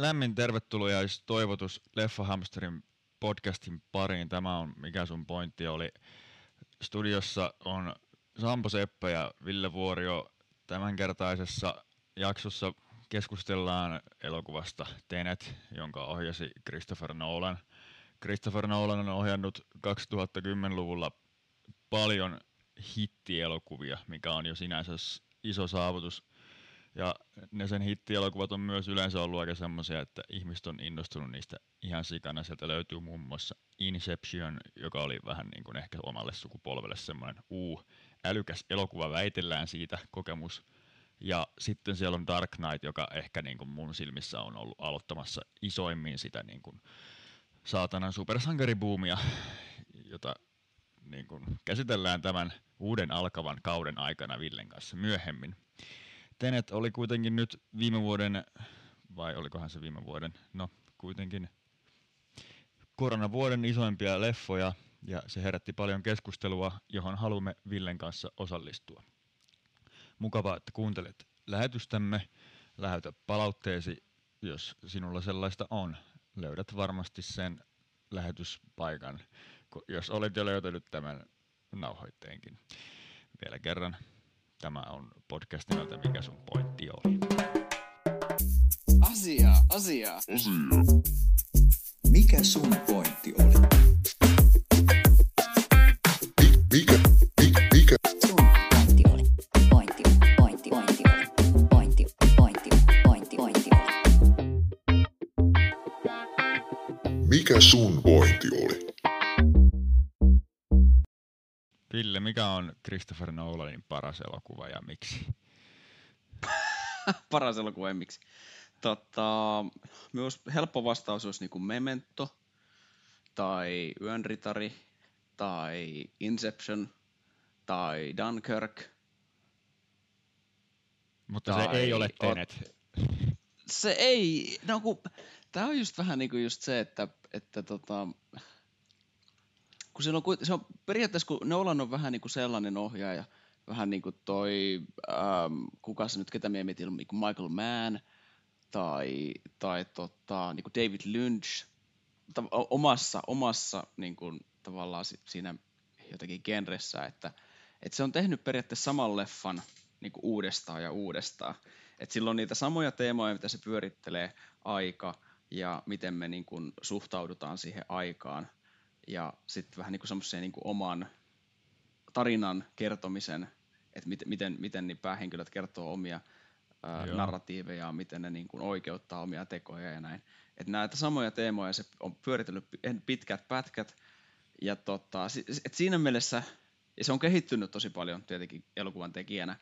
lämmin tervetuloa ja toivotus Leffa Hamsterin podcastin pariin. Tämä on Mikä sun pointti oli. Studiossa on Sampo Seppä ja Ville Vuorio. Tämänkertaisessa jaksossa keskustellaan elokuvasta Tenet, jonka ohjasi Christopher Nolan. Christopher Nolan on ohjannut 2010-luvulla paljon hittielokuvia, mikä on jo sinänsä iso saavutus ja ne sen hittielokuvat on myös yleensä ollut aika semmoisia, että ihmiset on innostunut niistä ihan sikana. Sieltä löytyy muun muassa Inception, joka oli vähän niin kuin ehkä omalle sukupolvelle semmoinen uu, älykäs elokuva, väitellään siitä kokemus. Ja sitten siellä on Dark Knight, joka ehkä niin kuin mun silmissä on ollut aloittamassa isoimmin sitä niin kuin saatanan supersankaribuumia, jota niin kuin käsitellään tämän uuden alkavan kauden aikana Villen kanssa myöhemmin. Tenet oli kuitenkin nyt viime vuoden, vai olikohan se viime vuoden, no kuitenkin koronavuoden isoimpia leffoja, ja se herätti paljon keskustelua, johon haluamme Villen kanssa osallistua. Mukavaa, että kuuntelet lähetystämme. Lähetä palautteesi, jos sinulla sellaista on. Löydät varmasti sen lähetyspaikan, jos olet jo löytänyt tämän nauhoitteenkin. Vielä kerran Tämä on podcast nimeltä Mikä sun pointti oli. Asia, asia. Asia. Mikä sun pointti oli? Mikä, mikä, mikä? Sun pointti oli. Pointti, pointti, pointti oli. Pointti, pointti, pointti, pointti oli. Mikä sun Christopher Nolanin paras elokuva ja miksi? paras elokuva miksi. Tota, myös helppo vastaus olisi niinku Memento, tai Yönritari, tai Inception, tai Dunkirk. Mutta tai se ei ole Tenet. Se ei, no kun, tää on just vähän niinku just se, että, että tota, kun se on, se on periaatteessa, kun Nolan on vähän niin kuin sellainen ohjaaja, vähän niin kuin toi, ähm, kuka se nyt, ketä me mietin, niin kuin Michael Mann, tai, tai tota, niin kuin David Lynch, ta- omassa, omassa niin kuin, tavallaan siinä jotenkin genressä, että, että se on tehnyt periaatteessa saman leffan niin kuin uudestaan ja uudestaan. Että sillä on niitä samoja teemoja, mitä se pyörittelee, aika ja miten me niin kuin, suhtaudutaan siihen aikaan ja sitten vähän niin kuin semmoiseen niin oman tarinan kertomisen, että miten, miten, miten niin päähenkilöt kertoo omia ää, narratiiveja, miten ne niin kuin oikeuttaa omia tekoja ja näin. Että näitä samoja teemoja se on pyöritellyt pitkät pätkät, ja tota, et siinä mielessä, ja se on kehittynyt tosi paljon tietenkin elokuvan tekijänä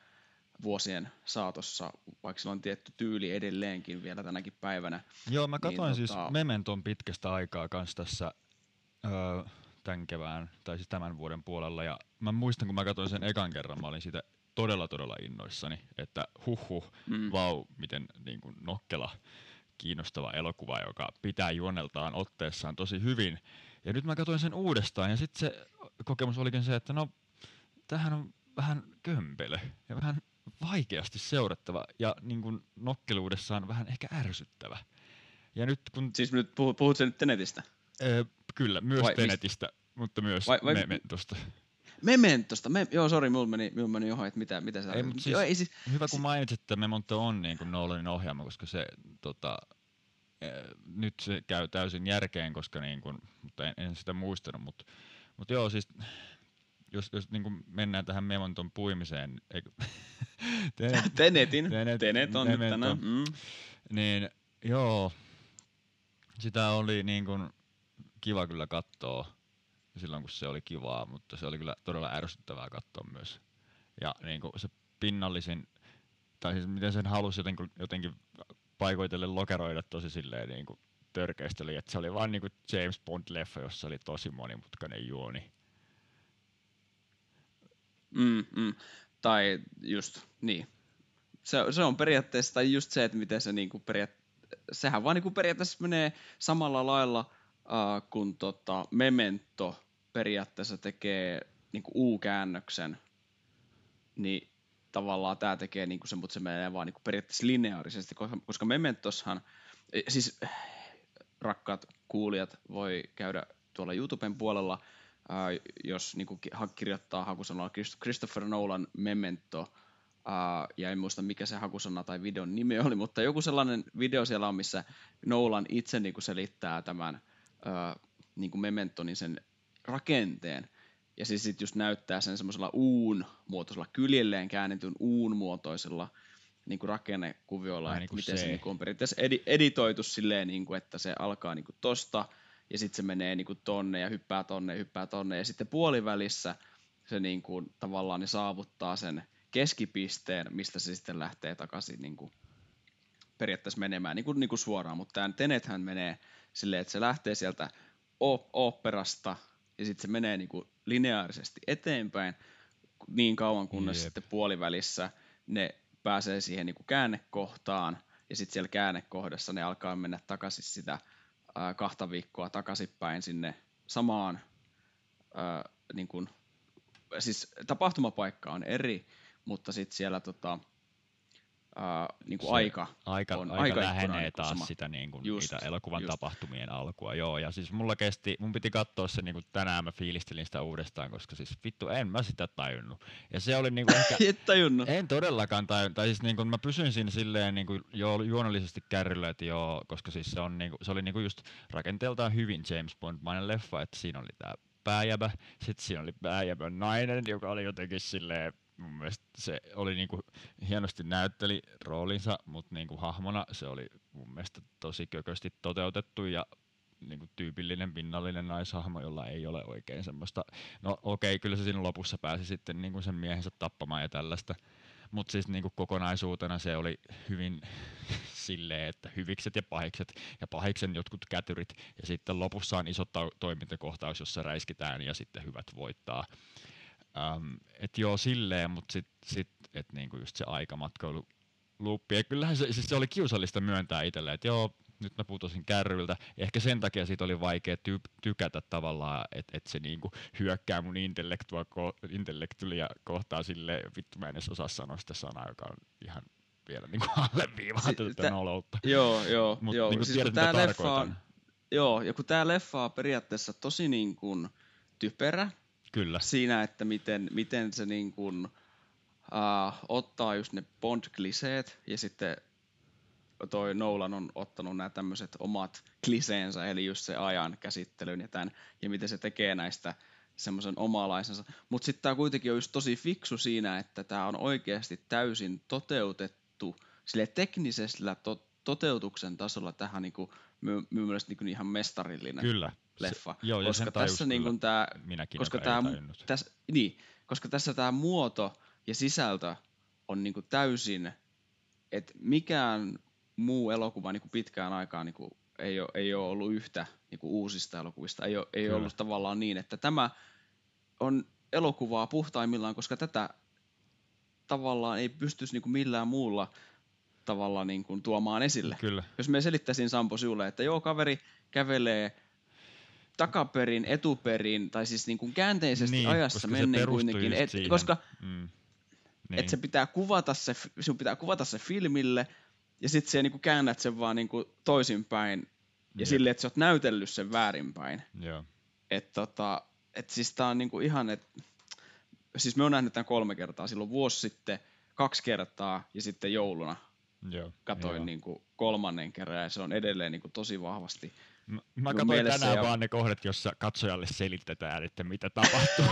vuosien saatossa, vaikka sillä on tietty tyyli edelleenkin vielä tänäkin päivänä. Joo, mä katsoin niin, siis tota... Mementon pitkästä aikaa kanssa tässä öö, tämän kevään, tai siis tämän vuoden puolella, ja mä muistan, kun mä katsoin sen ekan kerran, mä olin siitä todella todella innoissani, että huh, mm. vau, miten niin kuin, nokkela kiinnostava elokuva, joka pitää juoneltaan otteessaan tosi hyvin. Ja nyt mä katsoin sen uudestaan, ja sitten se kokemus olikin se, että no, tähän on vähän kömpelö ja vähän vaikeasti seurattava ja niin kuin nokkeluudessaan vähän ehkä ärsyttävä. Ja nyt kun... Siis nyt puhut, puhut sen nyt Tenetistä? Öö, kyllä, myös vai, Tenetistä, mist... mutta myös vai, vai, Mementosta. Mementosta, me, joo sori, mulla meni, mulla meni johon, että mitä, mitä sä... Ei, mutta siis, joo, ei, siis, hyvä kun mainitsit, että Memento on niin kuin Nolanin ohjaama, koska se tota, nyt se käy täysin järkeen, koska niin kuin, mutta en, en sitä muistanut, mutta, mutta joo, siis jos, jos niin kuin mennään tähän Mementon puimiseen, eikö, tenet, Tenetin, tenet, Tenet on nyt tänään. Mm. Niin joo, sitä oli niin kuin kiva kyllä katsoa silloin, kun se oli kivaa, mutta se oli kyllä todella ärsyttävää katsoa myös. Ja niin kuin se pinnallisin, tai siis miten sen halusi jotenkin, jotenkin paikoitelle lokeroida tosi silleen niin kuin törkeästi oli, että se oli vaan niin kuin James Bond-leffa, jossa oli tosi monimutkainen juoni. Mm, mm. Tai just, niin. Se, se on periaatteessa, tai just se, että miten se niinku periaat, sehän vaan niinku periaatteessa menee samalla lailla äh, kun tota Memento periaatteessa tekee niinku U-käännöksen, niin tavallaan tämä tekee niinku sen, mutta se menee vaan niinku periaatteessa lineaarisesti, koska, koska Mementoshan E, Siis äh, rakkaat kuulijat voi käydä tuolla YouTuben puolella, ää, jos ki- ha- kirjoittaa hakusanalla Christ- Christopher Nolan Memento, ää, ja en muista mikä se hakusana tai videon nimi oli, mutta joku sellainen video siellä on, missä Nolan itse niinku selittää tämän ää, niinku Memento, niin sen rakenteen. Ja siis sit just näyttää sen semmoisella uun muotoisella, kyljelleen käännetyn uun muotoisella niin kuin rakennekuvioilla, että niin kuin miten se C. niin kuin on periaatteessa edi- editoitu silleen, niin kuin, että se alkaa niin kuin tosta, ja sitten se menee niin kuin tonne, ja hyppää tonne, ja hyppää tonne, ja sitten puolivälissä se niin kuin, tavallaan niin saavuttaa sen keskipisteen, mistä se sitten lähtee takaisin niin kuin, periaatteessa menemään niin kuin, niin kuin suoraan, mutta tämä Tenethän menee silleen, että se lähtee sieltä oopperasta, ja sitten se menee niin kuin lineaarisesti eteenpäin niin kauan, kunnes Jep. sitten puolivälissä ne pääsee siihen niin kuin käännekohtaan, ja sitten siellä käännekohdassa ne alkaa mennä takaisin sitä ää, kahta viikkoa takaisinpäin sinne samaan, ää, niin kuin, siis tapahtumapaikka on eri, mutta sitten siellä tota, ää, niin kuin Se aika, aika, on, aika aikaikkuna lähenee taas sama. sitä niin kuin, Just, niitä elokuvan just. tapahtumien alkua. Joo, ja siis mulla kesti, mun piti katsoa se niin kuin tänään, mä fiilistelin sitä uudestaan, koska siis vittu en mä sitä tajunnut. Ja se oli niin kuin ehkä, Et tajunnut. en todellakaan tajunnut, tai siis niin kuin mä pysyin siinä silleen niin kuin joo, juonnollisesti kärryllä, että joo, koska siis se, on niin kuin, se oli niin kuin just rakenteeltaan hyvin James Bond-mainen leffa, että siinä oli tää pääjäbä, sitten siinä oli pääjäbän nainen, joka oli jotenkin silleen, mun mielestä se oli niinku hienosti näytteli roolinsa, mutta niinku hahmona se oli mun mielestä tosi kökösti toteutettu ja niinku tyypillinen pinnallinen naishahmo, jolla ei ole oikein semmoista, no okei, okay, kyllä se siinä lopussa pääsi sitten niinku sen miehensä tappamaan ja tällaista, mutta siis niinku kokonaisuutena se oli hyvin silleen, että hyvikset ja pahikset ja pahiksen jotkut kätyrit ja sitten lopussa on iso tau- toimintakohtaus, jossa räiskitään ja sitten hyvät voittaa. Um, et joo silleen, mutta sitten sit, et niinku just se aikamatkailu luuppi. Ja kyllähän se, siis se oli kiusallista myöntää itselleen, että joo, nyt mä putosin kärryiltä. Ehkä sen takia siitä oli vaikea ty- tykätä tavallaan, että et se niinku hyökkää mun intellektua ko- intellektulia kohtaan sille vittu mä en edes osaa sanoa sitä sanaa, joka on ihan vielä niinku alleviivaa Si- tätä tä- noloutta. Joo, joo, Mut joo. niinku siis tiedät, mitä leffa on, joo, ja kun tää leffa on periaatteessa tosi niin kuin typerä Kyllä. siinä, että miten, miten se niin kuin, uh, ottaa just ne Bond-kliseet ja sitten toi Nolan on ottanut nämä tämmöiset omat kliseensä, eli just se ajan käsittelyn ja tämän, ja miten se tekee näistä semmoisen omalaisensa. Mutta sitten tämä kuitenkin on just tosi fiksu siinä, että tämä on oikeasti täysin toteutettu sille teknisellä to- toteutuksen tasolla tähän niinku, my, my niinku ihan mestarillinen Kyllä. Leffa. Se, joo, ja koska sen tässä kyllä niinku tää, minäkin, koska tämä, tässä, niin, koska tässä tämä muoto ja sisältö on niinku täysin, että mikään muu elokuva niinku pitkään aikaan niinku ei, ole, ei ole ollut yhtä niinku uusista elokuvista. Ei ole, ei Kyllä. ollut tavallaan niin, että tämä on elokuvaa puhtaimmillaan, koska tätä tavallaan ei pystyisi niinku millään muulla tavalla niinku tuomaan esille. Kyllä. Jos me selittäisin Sampo sinulle, että joo, kaveri kävelee takaperin, etuperin, tai siis niin kuin käänteisesti Niin, ajassa menneen kuitenkin, et, siihen. koska Mm. niin. et se pitää kuvata se, sinun pitää kuvata se filmille, ja sitten se niin kuin käännät sen vaan niin kuin toisinpäin, ja Jep. silleen, että sä oot näytellyt sen väärinpäin. Joo. Et tota, et siis tää on niinku ihan, et, siis me on nähnyt tämän kolme kertaa, silloin vuosi sitten, kaksi kertaa, ja sitten jouluna Joo. katoin joo. niinku kolmannen kerran, ja se on edelleen niinku tosi vahvasti Mä, mä katsoin tänään ja- vaan ne kohdat, jossa katsojalle selitetään, että mitä tapahtuu.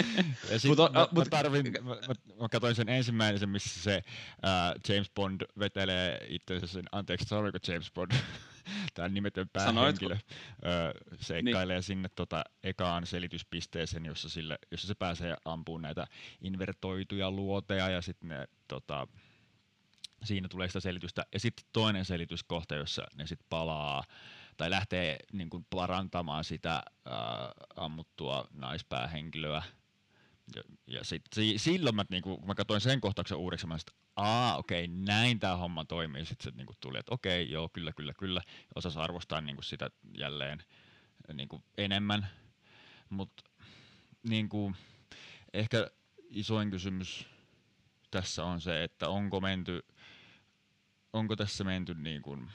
ja sit Mut on- mä, mut- mä, tarvin, mä, mä, katsoin sen ensimmäisen, missä se ää, James Bond vetelee itsensä sen, anteeksi, sanoiko James Bond, tämä nimetön Sanoitko? päähenkilö, ää, seikkailee niin. sinne tota ekaan selityspisteeseen, jossa, sille, jossa se pääsee ampumaan näitä invertoituja luoteja ja sitten ne tota, siinä tulee sitä selitystä. Ja sitten toinen selityskohta, jossa ne sitten palaa tai lähtee niin kuin parantamaan sitä ää, ammuttua naispäähenkilöä. Ja, ja sit, si, silloin mä, niin kun mä katsoin sen kohtauksen uudeksi, mä että aa, okei, näin tämä homma toimii. Sitten se niin kuin tuli, että okei, joo, kyllä, kyllä, kyllä. Osas arvostaa niin kuin sitä jälleen niin kuin enemmän. Mutta niin kuin, ehkä isoin kysymys tässä on se, että onko menty, onko tässä menty niin kuin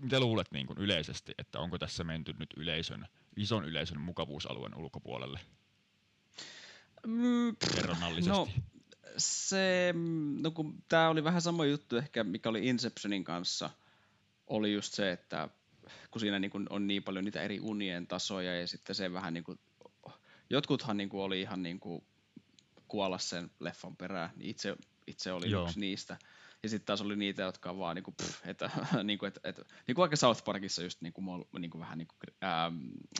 mitä luulet niin kuin yleisesti, että onko tässä menty nyt yleisön, ison yleisön mukavuusalueen ulkopuolelle Mm, kerronnallisesti? No, se, no kun tää oli vähän sama juttu ehkä, mikä oli Inceptionin kanssa, oli just se, että kun siinä niin kun on niin paljon niitä eri unien tasoja ja sitten se vähän niin kuin, jotkuthan niin kuin oli ihan niin kuin kuolla sen leffan perään, niin itse, itse oli Joo. yksi niistä. Ja sitten taas oli niitä, jotka on vaan niinku, pff, että, niinku, et, et, niinku vaikka South Parkissa just niinku, niinku vähän niinku, ähm,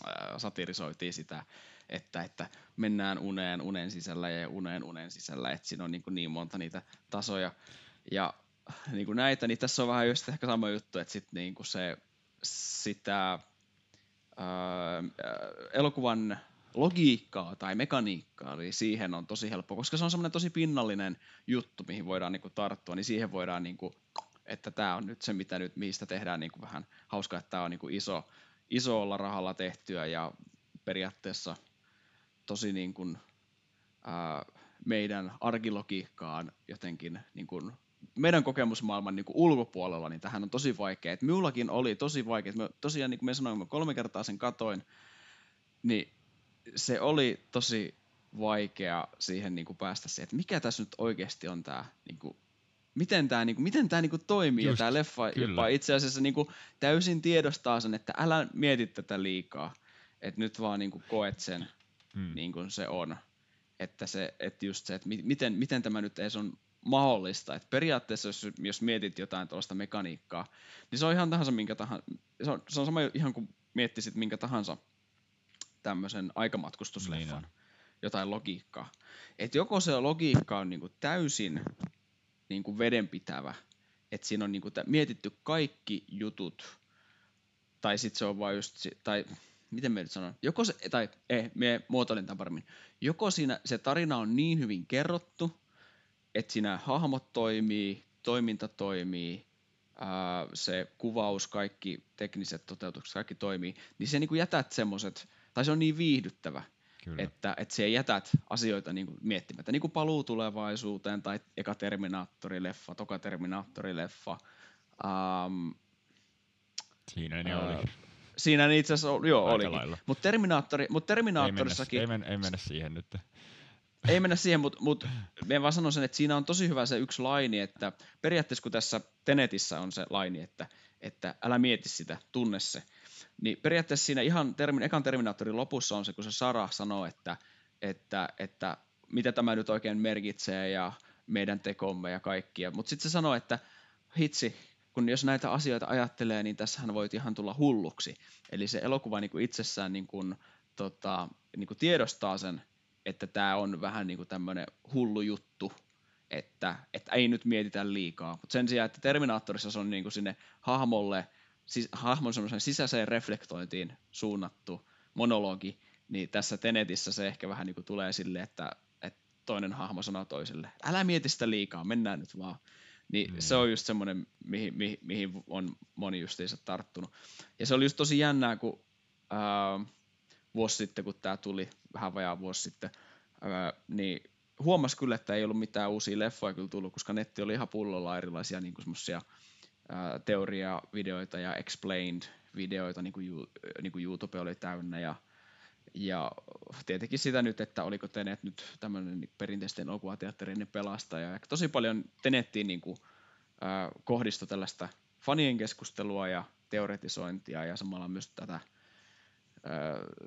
äh, satirisoitiin sitä, että, että mennään uneen unen sisällä ja uneen unen sisällä, että siinä on niinku niin monta niitä tasoja. Ja niinku näitä, niin tässä on vähän just ehkä sama juttu, että sit niinku se, sitä ää, elokuvan logiikkaa tai mekaniikkaa, niin siihen on tosi helppo, koska se on semmoinen tosi pinnallinen juttu, mihin voidaan niinku tarttua, niin siihen voidaan, niinku, että tämä on nyt se, mitä nyt, mistä tehdään niinku vähän hauskaa, että tämä on niinku iso, isolla rahalla tehtyä ja periaatteessa tosi niin kuin, ää, meidän arkilogiikkaan jotenkin niin kuin, meidän kokemusmaailman niin kuin ulkopuolella, niin tähän on tosi vaikea. Et minullakin oli tosi vaikea. Mä, tosiaan, niin kuin me sanoin, mä kolme kertaa sen katoin, niin se oli tosi vaikea siihen niin kuin päästä siihen, että mikä tässä nyt oikeasti on tämä, niin kuin, miten tämä, niin kuin, miten tämä niin kuin toimii. Just, ja tämä leffa kyllä. jopa itse asiassa niin kuin, täysin tiedostaa sen, että älä mieti tätä liikaa. Että nyt vaan niin kuin, koet sen, Mm. niin kuin se on. Että, se, että just se, että mi- miten, miten tämä nyt edes on mahdollista. Että periaatteessa, jos, jos mietit jotain tuollaista mekaniikkaa, niin se on ihan tahansa minkä tahansa, se on, se on sama ihan kuin miettisit minkä tahansa tämmöisen aikamatkustusleffan, Niin jotain logiikkaa. Että joko se logiikka on niinku täysin niinku vedenpitävä, että siinä on niinku tä- mietitty kaikki jutut, tai sitten se on vaan just, si- tai miten me nyt sanon, joko se, tai ei, me muotoilin tämän paremmin, joko siinä se tarina on niin hyvin kerrottu, että siinä hahmot toimii, toiminta toimii, ää, se kuvaus, kaikki tekniset toteutukset, kaikki toimii, niin se niinku jätät semmoset, tai se on niin viihdyttävä, Kyllä. että, että se jätät asioita niinku miettimättä, niin kuin paluu tulevaisuuteen tai eka Terminaattori-leffa, toka Terminaattori-leffa. Um, Siinä ne ää, oli. siinä ne itse asiassa oli, joo, Aika olikin. lailla. Mutta Terminaattori, mut Terminaattorissakin, ei, mennä, ei mennä siihen nyt. ei mennä siihen, mutta mut, mä vaan sanon sen, että siinä on tosi hyvä se yksi laini, että periaatteessa kun tässä Tenetissä on se laini, että, että älä mieti sitä, tunne se, niin periaatteessa siinä ihan termi, ekan Terminaattorin lopussa on se, kun se Sara sanoo, että, että, että mitä tämä nyt oikein merkitsee ja meidän tekomme ja kaikkia, mutta sitten se sanoo, että hitsi, kun jos näitä asioita ajattelee, niin tässähän voit ihan tulla hulluksi. Eli se elokuva niin kuin itsessään niin kuin, tota, niin kuin tiedostaa sen, että tämä on vähän niin kuin tämmöinen hullu juttu, että, että ei nyt mietitä liikaa. Mutta sen sijaan, että Terminaattorissa se on niin kuin sinne hahmolle, siis, hahmon semmoisen sisäiseen reflektointiin suunnattu monologi, niin tässä Tenetissä se ehkä vähän niin kuin tulee silleen, että, että toinen hahmo sanoo toiselle, älä mieti sitä liikaa, mennään nyt vaan. Niin Niin. se on just semmoinen, mihin, mihin, mihin on moni justiinsa tarttunut. Ja se oli just tosi jännää, kun ää, vuosi sitten, kun tämä tuli, vähän vajaa vuosi sitten, ää, niin huomasi kyllä, että ei ollut mitään uusia leffoja kyllä tullut, koska netti oli ihan pullolla erilaisia niin kuin semmosia, ää, teoriavideoita ja explained-videoita, niin kuin, niin kuin YouTube oli täynnä, ja, ja tietenkin sitä nyt, että oliko Tenet nyt tämmöinen perinteisten elokuvateatterin pelastaja, ja tosi paljon Tenettiin niin kuin, ää, kohdistui tällaista fanien keskustelua ja teoretisointia, ja samalla myös tätä ää,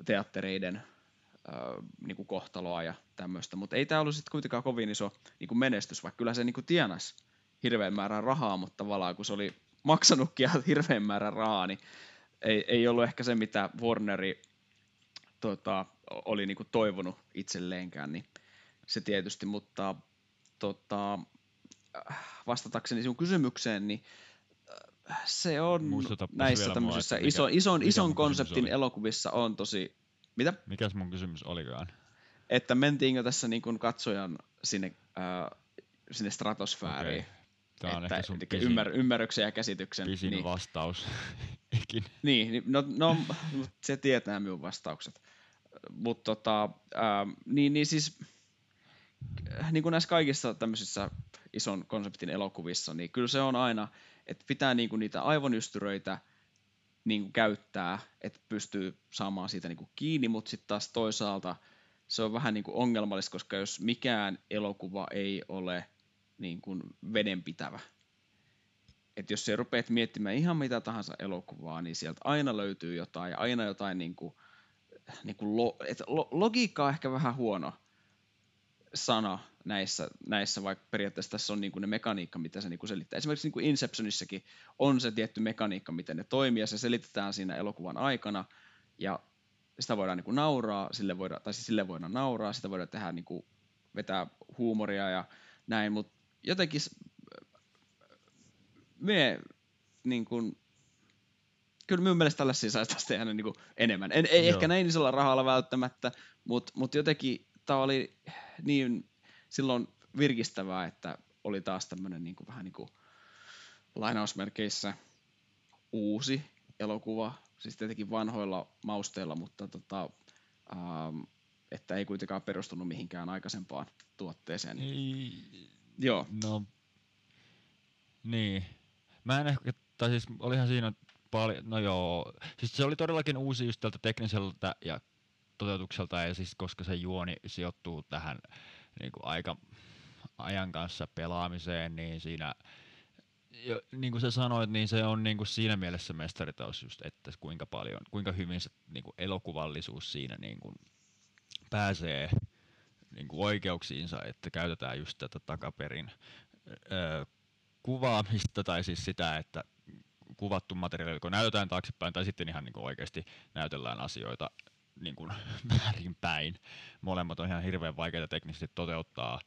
teattereiden ää, niin kuin kohtaloa ja tämmöistä, mutta ei tämä ollut sitten kuitenkaan kovin iso niin kuin menestys, vaikka kyllä se niin kuin tienasi hirveän määrän rahaa, mutta tavallaan kun se oli maksanutkin ihan hirveän määrän rahaa, niin ei, ei ollut ehkä se, mitä Warneri tota, oli niin kuin toivonut itselleenkään, niin se tietysti, mutta tota, vastatakseni sinun kysymykseen, niin äh, se on näissä mua, tämmöisissä että mikä- iso, ison, mikä ison konseptin oli? elokuvissa on tosi, mitä? Mikäs mun kysymys olikaan? Että mentiinkö tässä niin kuin katsojan sinne, äh, sinne stratosfääriin, Okei. Tää on että, ehkä sun pisin, ymmär, ymmärryksen ja käsityksen. pisin niin, vastaus ikinä. niin, niin, no, no se tietää minun vastaukset. Mutta tota, ähm, niin, niin siis äh, niin kuin näissä kaikissa tämmöisissä ison konseptin elokuvissa, niin kyllä se on aina, että pitää niinku niitä aivonystyröitä niinku käyttää, että pystyy saamaan siitä niinku kiinni, mutta sitten taas toisaalta se on vähän niinku ongelmallista, koska jos mikään elokuva ei ole niin kuin vedenpitävä, että jos sä rupeat miettimään ihan mitä tahansa elokuvaa, niin sieltä aina löytyy jotain aina jotain niin kuin, niin kuin lo, et lo, logiikka on ehkä vähän huono sana näissä, näissä vaikka periaatteessa tässä on niin kuin ne mekaniikka, mitä se niin kuin selittää. Esimerkiksi niin kuin Inceptionissakin on se tietty mekaniikka, miten ne toimii, ja se selitetään siinä elokuvan aikana, ja sitä voidaan niin kuin nauraa, sille voidaan, tai siis sille voidaan nauraa, sitä voidaan tehdä niin kuin vetää huumoria ja näin, mutta jotenkin me niin kuin, kyllä minun mielestä tällaisia saisi taas tehdä niin kuin enemmän. En, ei Joo. ehkä näin isolla rahalla välttämättä, mutta mut jotenkin tämä oli niin silloin virkistävää, että oli taas tämmöinen niin kuin, vähän niin kuin lainausmerkeissä uusi elokuva, siis tietenkin vanhoilla mausteilla, mutta tota, ähm, että ei kuitenkaan perustunut mihinkään aikaisempaan tuotteeseen. Ei, Joo, No, niin. Mä en ehkä, tai siis olihan siinä paljon, no joo, siis se oli todellakin uusi just tältä tekniseltä ja toteutukselta, ja siis koska se juoni sijoittuu tähän niin kuin aika ajan kanssa pelaamiseen, niin siinä, jo, niin kuin sä sanoit, niin se on niin kuin siinä mielessä mestaritaus just, että kuinka paljon, kuinka hyvin se niin kuin elokuvallisuus siinä niin kuin pääsee niin kuin oikeuksiinsa, että käytetään just tätä takaperin öö, kuvaamista tai siis sitä, että kuvattu materiaali joko näytetään taaksepäin tai sitten ihan niin kuin oikeasti näytellään asioita niin kuin väärinpäin. Molemmat on ihan hirveän vaikeita teknisesti toteuttaa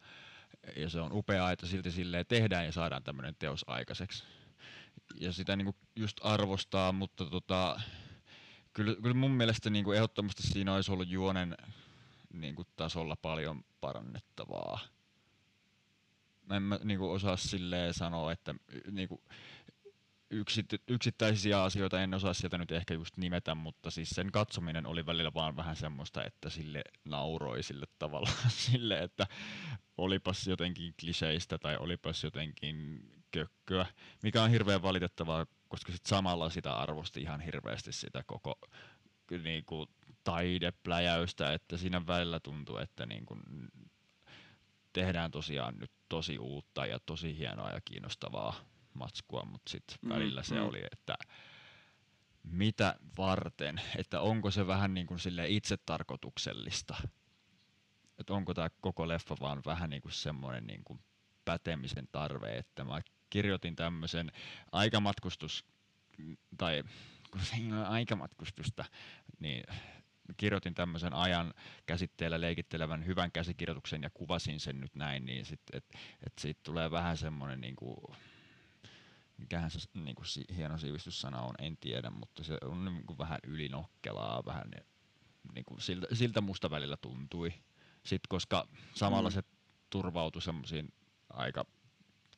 ja se on upeaa, että silti silleen tehdään ja saadaan tämmöinen teos aikaiseksi. Ja sitä niin kuin just arvostaa, mutta tota, kyllä, kyllä mun mielestä niin kuin ehdottomasti siinä olisi ollut juonen niin kuin tasolla paljon parannettavaa. Mä en mä, niin kuin osaa silleen sanoa, että niin kuin, yksit, yksittäisiä asioita en osaa sieltä nyt ehkä just nimetä, mutta siis sen katsominen oli välillä vaan vähän semmoista, että sille nauroi sille tavallaan sille, että olipas jotenkin kliseistä tai olipas jotenkin kökköä, mikä on hirveän valitettavaa, koska sit samalla sitä arvosti ihan hirveästi sitä koko niin kuin, taidepläjäystä, että siinä välillä tuntuu, että niin kuin, tehdään tosiaan nyt tosi uutta ja tosi hienoa ja kiinnostavaa matskua, mutta sitten Mm, välillä se mm. oli, että mitä varten, että onko se vähän niin kuin sille itsetarkoituksellista, että onko tämä koko leffa vaan vähän niin kuin semmoinen niin kuin pätemisen tarve, että mä kirjoitin tämmöisen aikamatkustus, tai kun se ei ole aikamatkustusta, niin kirjoitin tämmöisen ajan käsitteellä leikittelevän hyvän käsikirjoituksen ja kuvasin sen nyt näin, niin sit, et, et siitä tulee vähän semmoinen niinku, mikähän se niinku, si, hieno sivistyssana on, en tiedä, mutta se on niinku vähän ylinokkelaa, vähän niinku, siltä, siltä musta välillä tuntui. Sitten koska samalla Mm. se turvautui semmoisiin aika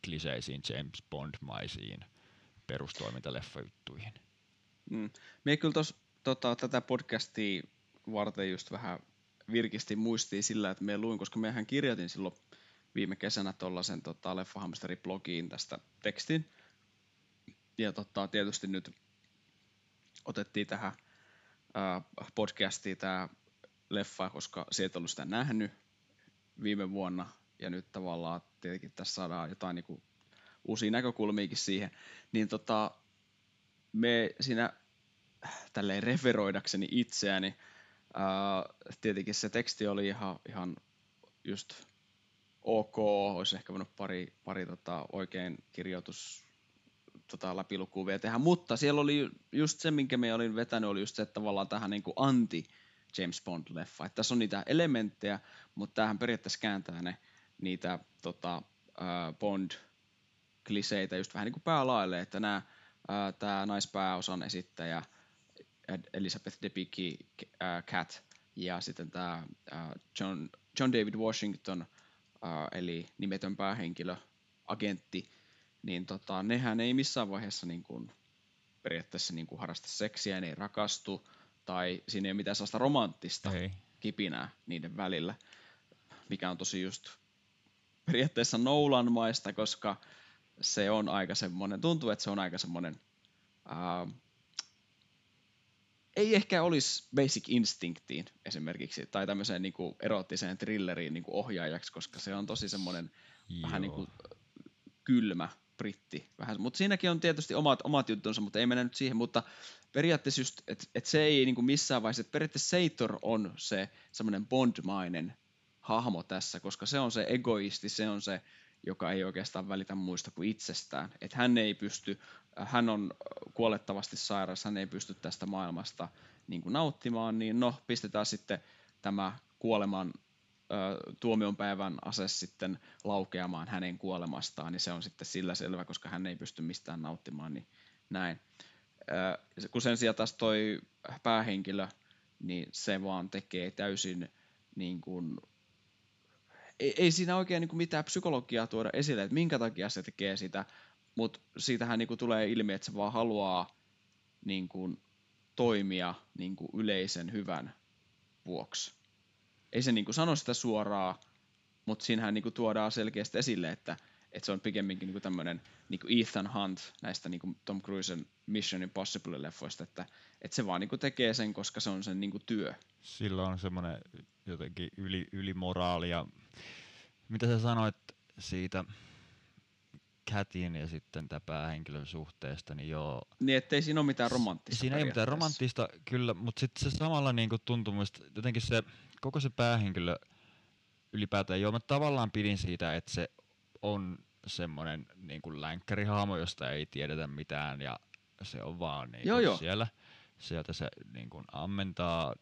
kliseisiin James Bond-maisiin perustoimintaleffajuttuihin. Mm. Mie kyllä tos, tota, tätä podcastia varten just vähän virkisti muistiin sillä, että me luin, koska mehän kirjoitin silloin viime kesänä tuollaisen tota, Leffahamsteri-blogiin tästä tekstin. Ja tota, tietysti nyt otettiin tähän ää, podcastiin tämä leffa, koska se et ollut sitä nähnyt viime vuonna. Ja nyt tavallaan tietenkin tässä saadaan jotain niinku uusia näkökulmiakin siihen. Niin tota, me siinä tälleen referoidakseni itseäni, ää, tietenkin se teksti oli ihan, ihan just ok, olisi ehkä voinut pari, pari tota, oikein kirjoitus tota, läpilukua vielä tehdä, mutta siellä oli just se, minkä me olin vetänyt, oli just se, että tavallaan tähän niin kuin anti James Bond-leffa. Että tässä on niitä elementtejä, mutta tämähän periaatteessa kääntää ne niitä tota, ää, Bond-kliseitä just vähän niin kuin päälaille, että nämä tämä naispääosan esittäjä Elizabeth Debicki äh, Cat ja sitten tämä John, John David Washington äh, eli nimetön päähenkilö, agentti, niin tota, nehän ei missään vaiheessa niin kuin, periaatteessa niin kuin harrasta seksiä, ne ei rakastu tai siinä ei ole mitään sellaista romanttista Ei. kipinää niiden välillä, mikä on tosi just periaatteessa Nolan-maista, koska se on aika semmoinen, tuntuu, että se on aika semmoinen, ää, ei ehkä olisi Basic Instinctiin esimerkiksi, tai tämmöiseen niin kuin erottiseen thrilleriin niin kuin ohjaajaksi, koska se on tosi semmoinen vähän niin kuin kylmä britti. Vähän, mutta siinäkin on tietysti omat, omat juttunsa, mutta ei mennä nyt siihen, mutta periaatteessa just, että et se ei niin kuin missään vaiheessa, että periaatteessa Seitor on se semmoinen bondmainen hahmo tässä, koska se on se egoisti, se on se, joka ei oikeastaan välitä muista kuin itsestään. Että hän ei pysty, hän on kuolettavasti sairas, hän ei pysty tästä maailmasta niin kuin nauttimaan, niin no, pistetään sitten tämä kuoleman tuomion päivän ase sitten laukeamaan hänen kuolemastaan, niin se on sitten sillä selvä, koska hän ei pysty mistään nauttimaan, niin näin. kun sen sijaan taas toi päähenkilö, niin se vaan tekee täysin niin kuin, ei, ei siinä oikein niin kuin mitään psykologiaa tuoda esille, että minkä takia se tekee sitä, mutta siitähän niin kuin tulee ilmi, että se vaan haluaa niin kuin, toimia niin kuin yleisen hyvän vuoksi ei se niin kuin sano sitä suoraan, mutta siinähän niin kuin tuodaan selkeästi esille, että, että se on pikemminkin niin tämmöinen niin Ethan Hunt näistä niin kuin Tom Cruisen Mission Impossible-leffoista, että, että se vaan niin kuin tekee sen, koska se on sen niin kuin työ. Sillä on semmoinen jotenkin yli, ja mitä sä sanoit siitä Catin ja sitten tämä päähenkilön suhteesta, niin joo. Niin, ettei siinä ole mitään romanttista. Siinä ei mitään romanttista, kyllä, mutta sitten se samalla niin kuin tuntuu jotenkin se koko se päähenkilö ylipäätään, joo mä tavallaan pidin siitä, että se on semmoinen niin kuin länkkärihahmo, josta ei tiedetä mitään ja se on vaan niin joo, joo. siellä. Sieltä se niin kuin ammentaa,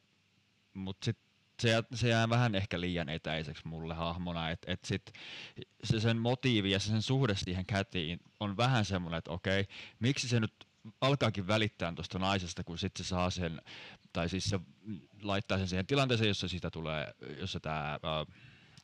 mutta sitten se, se jää vähän ehkä liian etäiseksi mulle hahmona, että et sit se sen motiivi ja se sen suhde siihen kätiin on vähän semmoinen, että okei, miksi se nyt alkaakin välittää tuosta naisesta, kun sitten se saa sen, tai siis se laittaa sen siihen tilanteeseen, jossa siitä tulee, jossa tämä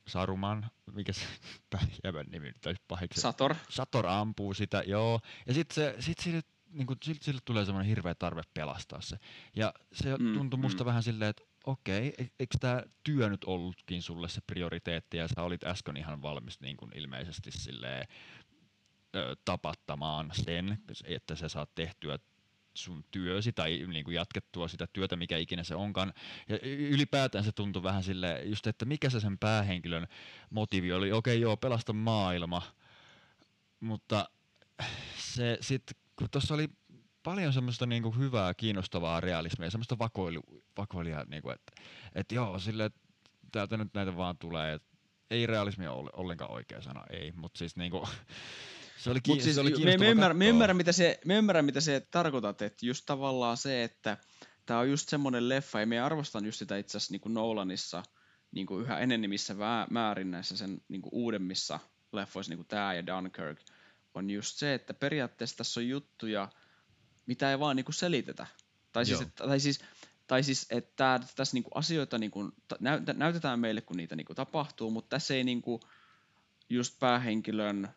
Saruman, mikä se jävän nimi nyt olisi pahiksi. Sator. Sator ampuu sitä, joo. Ja sitten se, sit sille, niin kuin, sille, sille tulee semmoinen hirveä tarve pelastaa se. Ja se mm, tuntui musta mm. vähän silleen, että okei, okay, eikö tämä työ nyt ollutkin sulle se prioriteetti, ja sä olit äsken ihan valmis niin kuin ilmeisesti silleen, ö, tapattamaan sen, että sä saat tehtyä sun työsi tai niin kuin jatkettua sitä työtä, mikä ikinä se onkaan. Ja ylipäätään se tuntui vähän sille, just että mikä se sen päähenkilön motiivi oli. Okei, okay, joo, pelasta maailma, mutta se sitten, kun tuossa oli paljon semmoista niinku hyvää, kiinnostavaa realismia, semmoista vakoilu, vakoilia, niinku, että et joo, sille, että täältä nyt näitä vaan tulee, et ei realismi ole ollenkaan oikea sana, ei, mutta siis niinku, se oli, Mut siis, se oli me, me, ymmärrän, me, ymmärrän, mitä se, me ymmärrän, mitä se tarkoitat, että just tavallaan se, että tämä on just semmoinen leffa, ja me arvostan just sitä itse asiassa niin Nolanissa niin kuin yhä enemmissa määrin näissä sen niin kuin uudemmissa leffoissa, niin kuin tämä ja Dunkirk, on just se, että periaatteessa tässä on juttuja, mitä ei vaan niin kuin selitetä. Tai siis, että, tai siis, tai siis että tässä niin kuin asioita niin kuin, näytetään meille, kun niitä niin kuin tapahtuu, mutta tässä ei niin kuin, just päähenkilön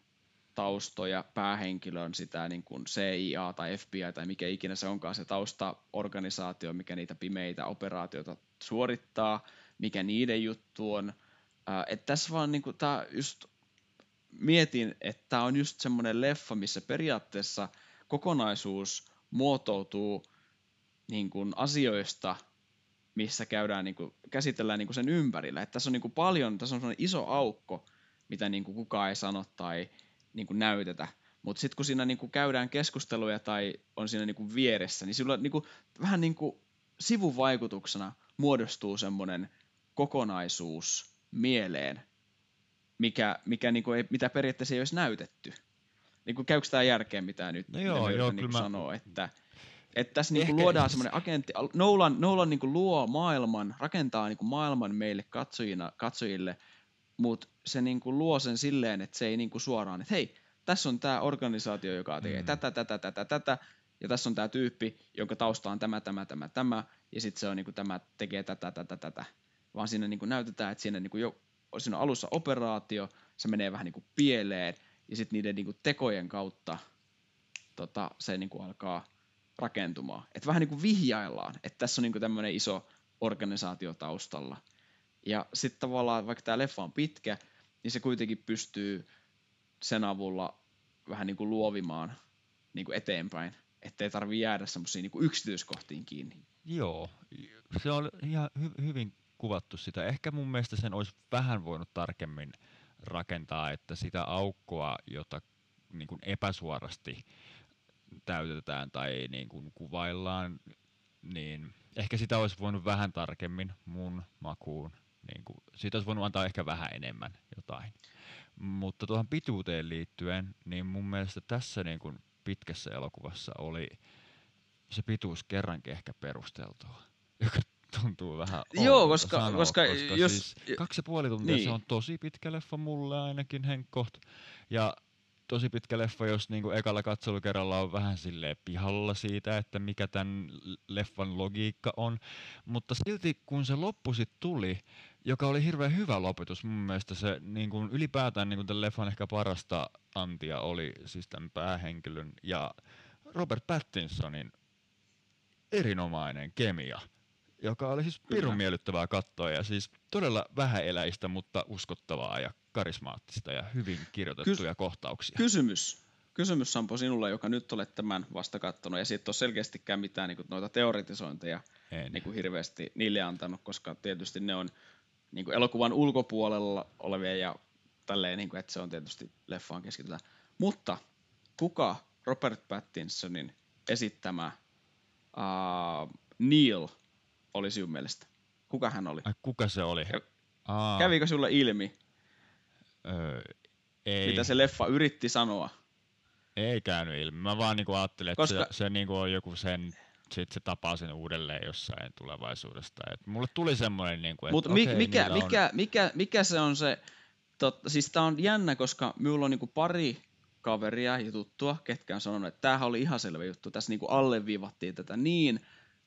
taustoja päähenkilön sitä niin kuin CIA tai FBI tai mikä ikinä se onkaan se taustaorganisaatio, mikä niitä pimeitä operaatioita suorittaa, mikä niiden juttu on. Että tässä vaan niin kuin, tää just mietin, että tämä on just semmoinen leffa, missä periaatteessa kokonaisuus muotoutuu niin kuin asioista, missä käydään, niin kuin, käsitellään niin kuin sen ympärillä. Että tässä on niin kuin paljon, tässä on iso aukko, mitä niin kuin kukaan ei sano tai niin kuin näytetä. Mutta sitten kun siinä niin kuin käydään keskusteluja tai on siinä niin kuin vieressä, niin sillä niin kuin, vähän niin kuin sivuvaikutuksena muodostuu semmoinen kokonaisuus mieleen, mikä, mikä niin kuin ei, mitä periaatteessa ei olisi näytetty. Niin kuin käykö tämä järkeen, mitä nyt no joo, joo, niin mä... sanoo, että, että tässä niin kuin luodaan semmoinen agentti, Nolan, Nolan niin kuin luo maailman, rakentaa niin kuin maailman meille katsojina, katsojille – mutta se niinku luo sen silleen, että se ei niinku suoraan, että hei, tässä on tämä organisaatio, joka tekee mm. tätä, tätä, tätä, tätä, ja tässä on tämä tyyppi, jonka tausta on tämä, tämä, tämä, tämä, ja sitten se on niinku tämä tekee tätä, tätä, tätä. Vaan siinä niinku näytetään, että siinä, niinku jo, siinä on alussa operaatio, se menee vähän niinku pieleen, ja sitten niiden niinku tekojen kautta tota, se niinku alkaa rakentumaan. Että vähän niinku vihjaillaan, että tässä on niinku tämmöinen iso organisaatio taustalla – ja sitten tavallaan, vaikka tämä leffa on pitkä, niin se kuitenkin pystyy sen avulla vähän niin luovimaan niin eteenpäin, ettei tarvi jäädä semmoisiin niin yksityiskohtiin kiinni. Joo, se on ihan hy- hyvin kuvattu sitä. Ehkä mun mielestä sen olisi vähän voinut tarkemmin rakentaa, että sitä aukkoa, jota niin kuin epäsuorasti täytetään tai niin kuin kuvaillaan, niin ehkä sitä olisi voinut vähän tarkemmin mun makuun. Niin kuin, siitä olisi voinut antaa ehkä vähän enemmän jotain. Mutta tuohon pituuteen liittyen, niin mun mielestä tässä niin kuin pitkässä elokuvassa oli se pituus kerrankin ehkä perusteltua, joka tuntuu vähän Joo, koska- sanoa, koska koska jos- siis kaksi ja puoli tuntia niin. se on tosi pitkä leffa mulle ainakin henkkoht. Ja tosi pitkä leffa, jos niinku ekalla katselukerralla on vähän silleen pihalla siitä, että mikä tämän leffan logiikka on. Mutta silti kun se loppu sit tuli, joka oli hirveän hyvä lopetus, mun mielestä se niin kuin ylipäätään niin kuin tämän leffan ehkä parasta antia oli siis tämän päähenkilön ja Robert Pattinsonin erinomainen kemia, joka oli siis pirun miellyttävää katsoa ja siis todella vähäeläistä, mutta uskottavaa ja karismaattista ja hyvin kirjoitettuja kohtauksia. Kysymys. Kysymys Sampo sinulle, joka nyt olet tämän vasta kattonut, ja siitä ole selkeästikään mitään niin kuin, noita teoretisointeja En. niin kuin hirveästi niille antanut, koska tietysti ne on niin kuin elokuvan ulkopuolella olevia ja tälleen, niin kuin, että se on tietysti leffaan keskitytään. Mutta kuka Robert Pattinsonin esittämä uh, Neil oli sinun mielestä? Kuka hän oli? Ai, kuka se oli? Kä- Aa, Kävikö sinulle ilmi, öö, ei, mitä se leffa yritti sanoa? ei käynyt ilmi. Mä vaan niinku ajattelin, että Koska- se, se niinku on joku sen, sit se tapaa sen uudelleen jossain tulevaisuudesta. Et mulle tuli semmoinen, niinku, että okei, mi- mikä, niillä on- mikä, mikä, mikä se on se, totta, siis tää on jännä, koska minulla on niinku pari kaveria ja tuttua, ketkä on sanonut, että tämähän oli ihan selvä juttu. Tässä niinku alleviivattiin tätä niin,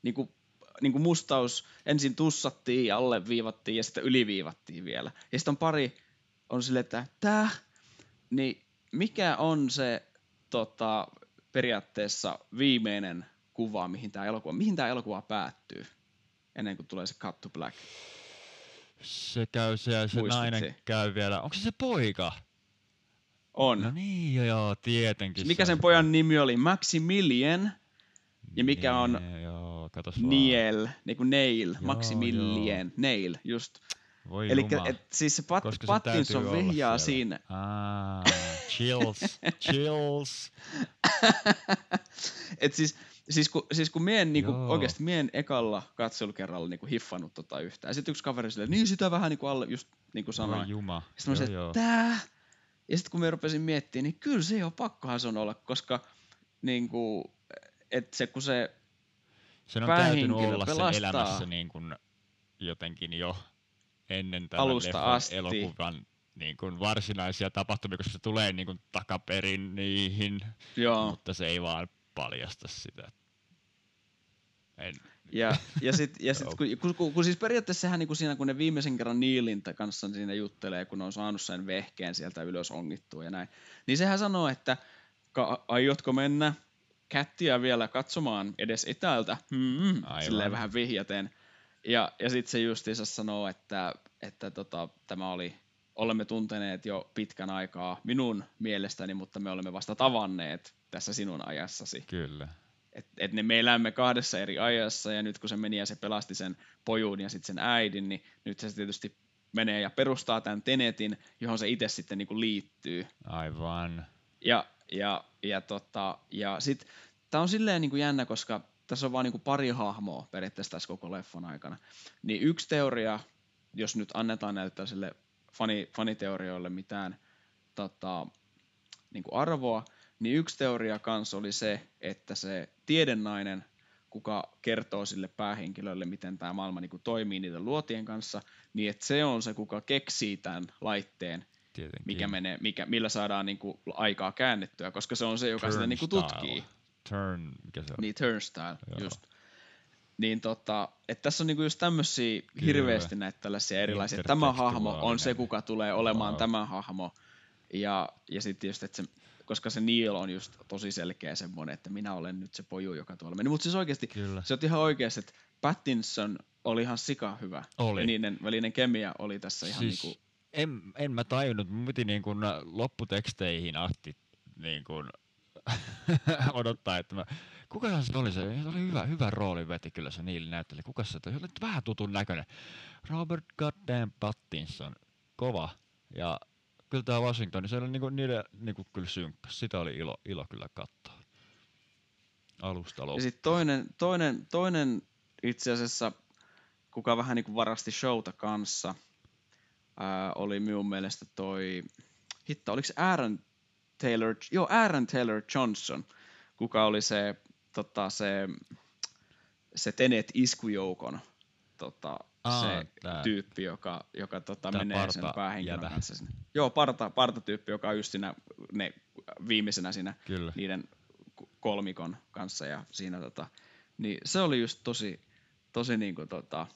niinku, niinku mustaus ensin tussattiin ja alleviivattiin ja sitten yliviivattiin vielä. Ja sitten on pari, on silleen, että tää, niin mikä on se tota, periaatteessa viimeinen kuva, mihin tämä elokuva, mihin tämä elokuva päättyy, ennen kuin tulee se cut to black. Se käy se ja se Muistat nainen se? käy vielä. Onko se se poika? On. No niin, joo, joo tietenkin. mikä se sen on pojan nimi oli? Maximilian ja mikä on Joo. Niel, niin kuin Neil, Joo, Maximilian, Neil, just. Voi Eli siis se Pat, Koska Pattinson vihjaa siinä. Aa, chills, chills. Et siis, siis kun, siis kun mie en, niinku, oikeasti mie en ekalla katselukerralla niinku hiffannut tota yhtään. Ja sitten yksi kaveri silleen, niin sitä vähän niinku alle, just niin kuin Voi sanoin. juma. Sitten mä sanoin, tää. Ja sitten kun mä rupesin miettimään, niin kyllä se jo pakkohan se on olla, koska niin kuin, et se kun se, Sen on täytynyt olla pelastaa. sen elämässä niin kuin jotenkin jo ennen tämän Alusta asti. elokuvan niin kuin varsinaisia tapahtumia, koska se tulee niin kuin takaperin niihin, joo, mutta se ei vaan paljasta sitä. En, ja, ja sitten ja sit, kun, kun, kun, siis periaatteessa sehän niin kuin siinä, kun ne viimeisen kerran Neilin kanssa siinä juttelee, kun ne on saanut sen vehkeen sieltä ylös ongittua ja näin, niin sehän sanoo, että ka- aiotko mennä kättiä vielä katsomaan edes etäältä, hmm, Aivan. silleen vähän vihjaten. Ja, ja sitten se justiinsa sanoo, että, että tota, tämä oli, olemme tunteneet jo pitkän aikaa minun mielestäni, mutta me olemme vasta tavanneet tässä sinun ajassasi. kyllä. Et, et ne me elämme kahdessa eri ajassa ja nyt kun se meni ja se pelasti sen pojun ja sitten sen äidin, niin nyt se tietysti menee ja perustaa tämän Tenetin, johon se itse sitten niinku liittyy. Aivan. Ja, ja, ja, tota, ja sit tää on silleen niinku jännä, koska tässä on vaan niinku pari hahmoa periaatteessa tässä koko leffon aikana. Niin yksi teoria, jos nyt annetaan näille tällaisille fani, faniteorioille mitään tota, niinku arvoa, niin yksi teoria kanssa oli se, että se tiedennainen, kuka kertoo sille päähenkilölle, miten tämä maailma niinku toimii niiden luotien kanssa, niin että se on se, kuka keksii tämän laitteen, Tietenkin. mikä menee, mikä, millä saadaan niinku aikaa käännettyä, koska se on se, joka sitä niinku Turnstile. tutkii. Turn, mikä se on? Niin, turnstile, Joo. just. Niin tota, että tässä on niinku just tämmöisiä hirveästi näitä tällaisia erilaisia. Tämä hahmo on se, kuka tulee olemaan Wow. tämä hahmo. Ja, ja sitten just, että se, koska se Neil on just tosi selkeä semmoinen, että minä olen nyt se poju, joka tuolla meni. Mutta siis oikeasti, Kyllä. se on ihan oikeasti, että Pattinson oli ihan sika hyvä. Oli. Ja niiden välinen kemia oli tässä ihan siis, niinku, en, en mä tajunnut, mun piti niin kuin lopputeksteihin asti niin kuin, odottaa, että mä, kukahan se oli se, se oli hyvä, hyvä rooli veti kyllä se Niili näytteli. Kuka se, oli vähän tutun näköinen. Robert Goddamn Pattinson, kova. Ja kyllä tämä Washington, se oli niinku niiden niinku kyllä synkkäs. Sitä oli ilo, ilo kyllä katsoa. Alusta Ja loppuun. sitten toinen, toinen, toinen itse asiassa, kuka vähän niin kuin varasti showta kanssa, ää, oli minun mielestä toi, hitto, oliko se Aaron Taylor, joo Aaron Taylor Johnson, kuka oli se, tota, se, se Tenet iskujoukon tota, Aa, se tää- tyyppi, joka, joka tota, tää menee sen parta päähenkilön jäbä. kanssa sinne. Joo, parta, partatyyppi, joka on just siinä, ne, viimeisenä siinä Kyllä. niiden kolmikon kanssa ja siinä tota, niin se oli just tosi, tosi niinku tota,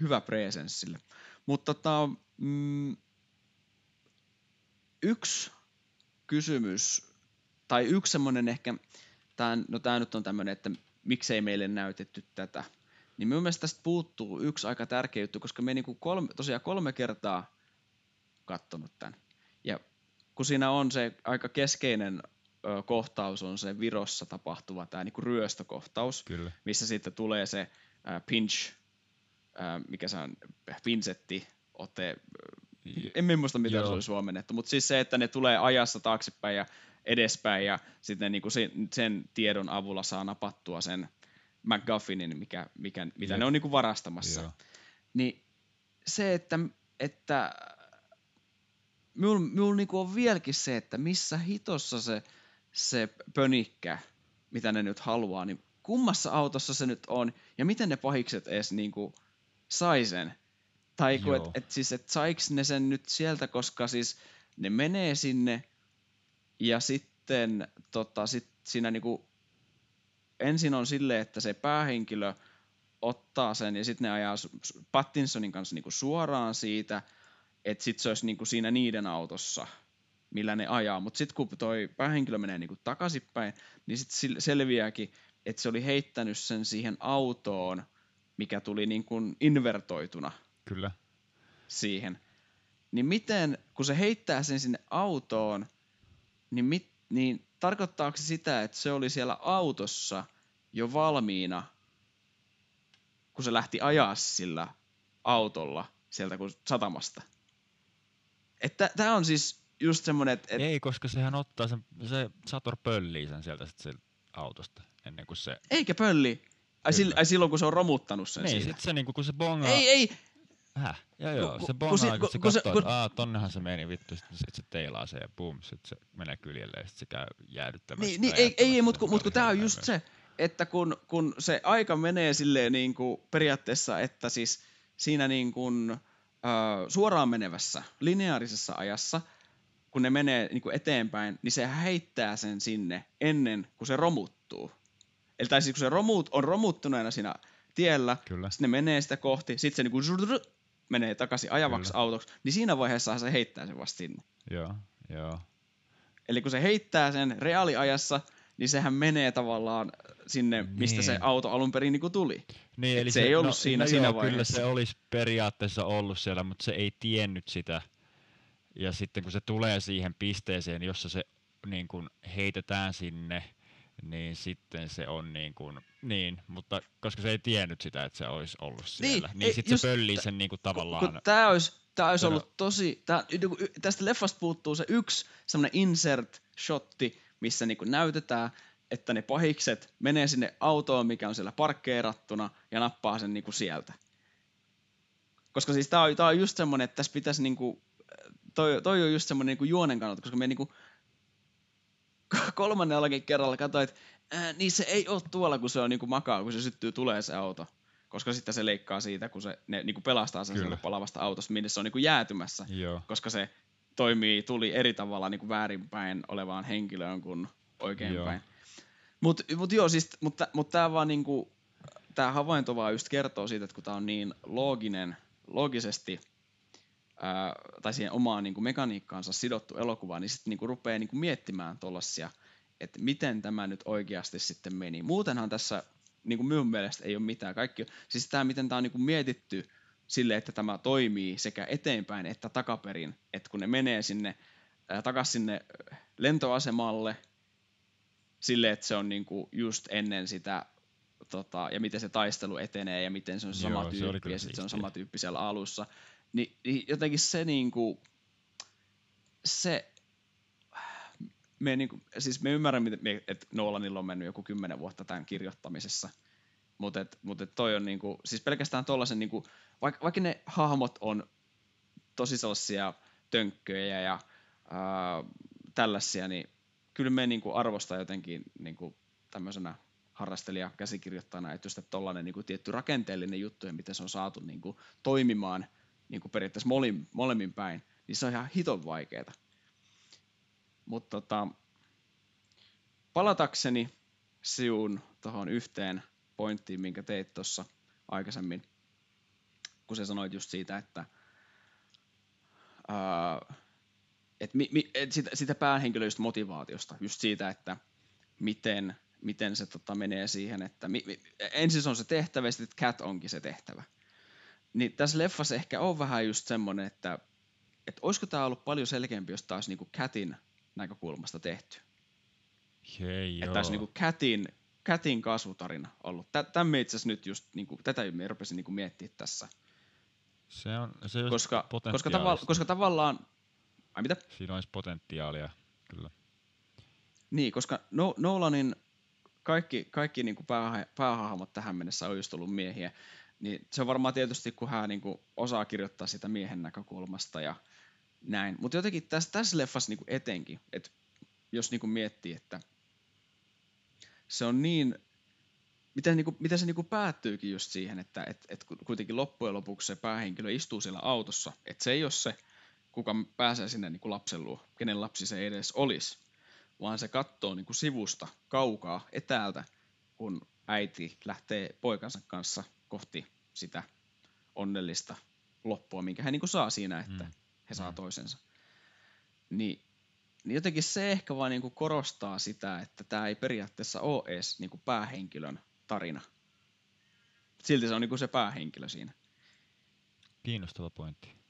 hyvä presence sille. Mutta tota, mm, yksi kysymys, tai yksi semmoinen ehkä, tää, no tämä nyt on tämmöinen, että miksei meille näytetty tätä, niin minun mielestä tästä puuttuu yksi aika tärkeä juttu, koska me niinku kolme, tosiaan kolme kertaa kattonut tämän. Ja kun siinä on se aika keskeinen ö, kohtaus, on se Virossa tapahtuva tämä niinku ryöstökohtaus, Kyllä. missä sitten tulee se ä, pinch, ä, mikä se on, pinsetti, ote, en muista mitä Joo. se oli suomennettu, mutta siis se, että ne tulee ajassa taaksepäin ja edespäin ja sitten niinku sen, sen tiedon avulla saa napattua sen McGuffinin, mikä, mikä, mitä Jep. ne on niinku varastamassa. Joo. Niin se, että, että minulla mul niinku on vieläkin se, että missä hitossa se, se pönikkä, mitä ne nyt haluaa, niin kummassa autossa se nyt on, ja miten ne pahikset edes niinku sai sen. Tai kun, et, et siis, et saiks ne sen nyt sieltä, koska siis ne menee sinne, ja sitten tota, sit siinä niinku, ensin on silleen, että se päähenkilö ottaa sen, ja sitten ne ajaa Pattinsonin kanssa niinku suoraan siitä, että sitten se olisi niinku siinä niiden autossa, millä ne ajaa. Mutta sitten kun toi päähenkilö menee niinku takaisinpäin, niin sitten selviääkin, että se oli heittänyt sen siihen autoon, mikä tuli niinku invertoituna Kyllä. siihen. Niin miten, kun se heittää sen sinne autoon, niin, mit, niin tarkoittaako se sitä, että se oli siellä autossa jo valmiina, kun se lähti ajaa sillä autolla sieltä kun satamasta? Että tämä on siis just semmoinen, että et, Ei, koska sehän ottaa sen, se Sator pöllii sen sieltä sit sieltä autosta ennen kuin se... eikä pölli. Ai, sillä, ai silloin, kun se on romuttanut sen Niin, siitä. sit se niinku, kun se bongaa... Ei, ei, Häh? Joo, joo, Ku- se bongaa, kun, se kun se- katsoo, kun- että tonnehan se meni vittu, sit, sit se teilaa se ja boom, sit se menee kyljelle ja sit se käy jäädyttämässä. Niin, niin ei, ei, ei mutta kun, mut kun tämä on just se, että kun, kun se aika menee silleen niin kuin periaatteessa, että siis siinä niin kuin, äh, suoraan menevässä lineaarisessa ajassa, kun ne menee niin kuin eteenpäin, niin se heittää sen sinne ennen kuin se romuttuu. Eli tai siis kun se romut, on romuttuneena siinä tiellä, Kyllä. sitten ne menee sitä kohti, sitten se niin kuin zrrr, menee takaisin ajavaksi Kyllä. autoksi, niin siinä vaiheessa se heittää sen vasta sinne. Joo, joo. Eli kun se heittää sen reaaliajassa, niin sehän menee tavallaan sinne, mistä Niin. se auto alun perin niin tuli. Niin, Et se ei ollut siinä- siinä joo, Kyllä vaiheessa. se olisi periaatteessa ollut siellä, mutta se ei tiennyt sitä. Ja sitten kun se tulee siihen pisteeseen, jossa se niin kuin heitetään sinne, niin sitten se on niin kuin, niin, mutta koska se ei tiennyt sitä, että se olisi ollut siellä, niin, niin sitten se pöllii sen niin kuin Kun tavallaan. tämä olisi, tää olisi ollut tosi... Tää, niinku tästä leffasta puuttuu se yksi semmoinen insert-shotti, missä niinku näytetään, että ne pahikset menee sinne autoon, mikä on siellä parkkeerattuna, ja nappaa sen niinku sieltä. Koska siis tää on, tää on just semmoinen, että tässä pitäisi niinku... Toi, toi on just semmoinen niinku juonen kannalta, koska me niinku kolmannellakin kerralla katsoin, että ää, niin se ei ole tuolla, kun se on niinku makaa, kun se syttyy tulee se auto. Koska sitten se leikkaa siitä, kun se ne niinku pelastaa sen sieltä palavasta autosta, minne se on niinku jäätymässä. Joo, Koska se toimii, tuli eri tavalla niinku väärinpäin olevaan henkilöön kuin oikeinpäin. Mutta mut joo, siis, mutta mut tämä vaan niinku, tämä havainto vaan just kertoo siitä, että kun tämä on niin looginen, loogisesti tai siihen omaan niinku mekaniikkaansa sidottu elokuva, niin sitten niinku rupeaa niinku miettimään tuollaisia, että miten tämä nyt oikeasti sitten meni. Muutenhan tässä niinku minun mielestä ei ole mitään. Kaikki, siis tämä, miten tämä on niinku mietitty sille, että tämä toimii sekä eteenpäin että takaperin, että kun ne menee sinne takaisin sinne lentoasemalle sille, että se on niinku just ennen sitä, tota, ja miten se taistelu etenee ja miten se on Joo, sama se oli tyyppi kyllä ja sitten se on sama tyyppi siellä alussa. Ni, niin jotenkin se niinku, se, me, niinku, siis me ymmärrämme, että Nolanilla on mennyt joku kymmenen vuotta tämän kirjoittamisessa, mutta et, mut et toi on niinku, siis pelkästään tollasen, niinku, vaikka, vaikka ne hahmot on tosi sellaisia tönkköjä ja ää, tällaisia, niin kyllä me niinku arvostaa jotenkin niinku tämmöisenä harrastelija käsikirjoittajana, että just että tollainen niinku tietty rakenteellinen juttu ja miten se on saatu niinku toimimaan niinku periaatteessa molemmin, molemmin päin, niin se on ihan hiton vaikeeta. Mutta tota, palatakseni siun tuohon yhteen pointtiin, minkä teit tuossa aikaisemmin, kun sä sanoit just siitä, että ää, et mi, mi, et sitä, sitä päähenkilö just motivaatiosta, just siitä, että miten, miten se tota, menee siihen, että mi, mi, ensin se on se tehtävä ja sitten Cat onkin se tehtävä. Niin tässä leffassa ehkä on vähän just semmoinen, että, että olisiko tämä ollut paljon selkeämpi, jos taas niinku Catin näkökulmasta tehty. Hei, Että joo. tässä niinku Catin, Catin kasvutarina ollut. Tä- Tämä itse asiassa nyt just, niinku, tätä me rupesin niinku miettimään tässä. Se on, se on Koska, koska, tava, koska tavallaan, ai mitä? Siinä olisi potentiaalia, kyllä. Niin, koska no, Nolanin kaikki, kaikki niin kuin pääha, päähahmot tähän mennessä on just ollut miehiä, niin se on varmaan tietysti, kun hän niin kuin osaa kirjoittaa sitä miehen näkökulmasta ja näin. Mutta jotenkin tässä, tässä leffassa niin kuin etenkin, että jos niin kuin miettii, että se on niin, miten, niin kuin, miten se niin kuin päättyykin just siihen, että et, et kuitenkin loppujen lopuksi se päähenkilö istuu siellä autossa, että se ei ole se, kuka pääsee sinne niin kuin lapsen luo, kenen lapsi se edes olisi, vaan se katsoo niin kuin sivusta kaukaa etäältä, kun äiti lähtee poikansa kanssa kohti sitä onnellista loppua, minkä hän niin kuin saa siinä, että Mm. he saa Mm. toisensa. Niin, niin jotenkin se ehkä vaan niin kuin korostaa sitä, että tämä ei periaatteessa ole edes niin kuin päähenkilön tarina. Silti se on niin kuin se päähenkilö siinä. Kiinnostava pointti.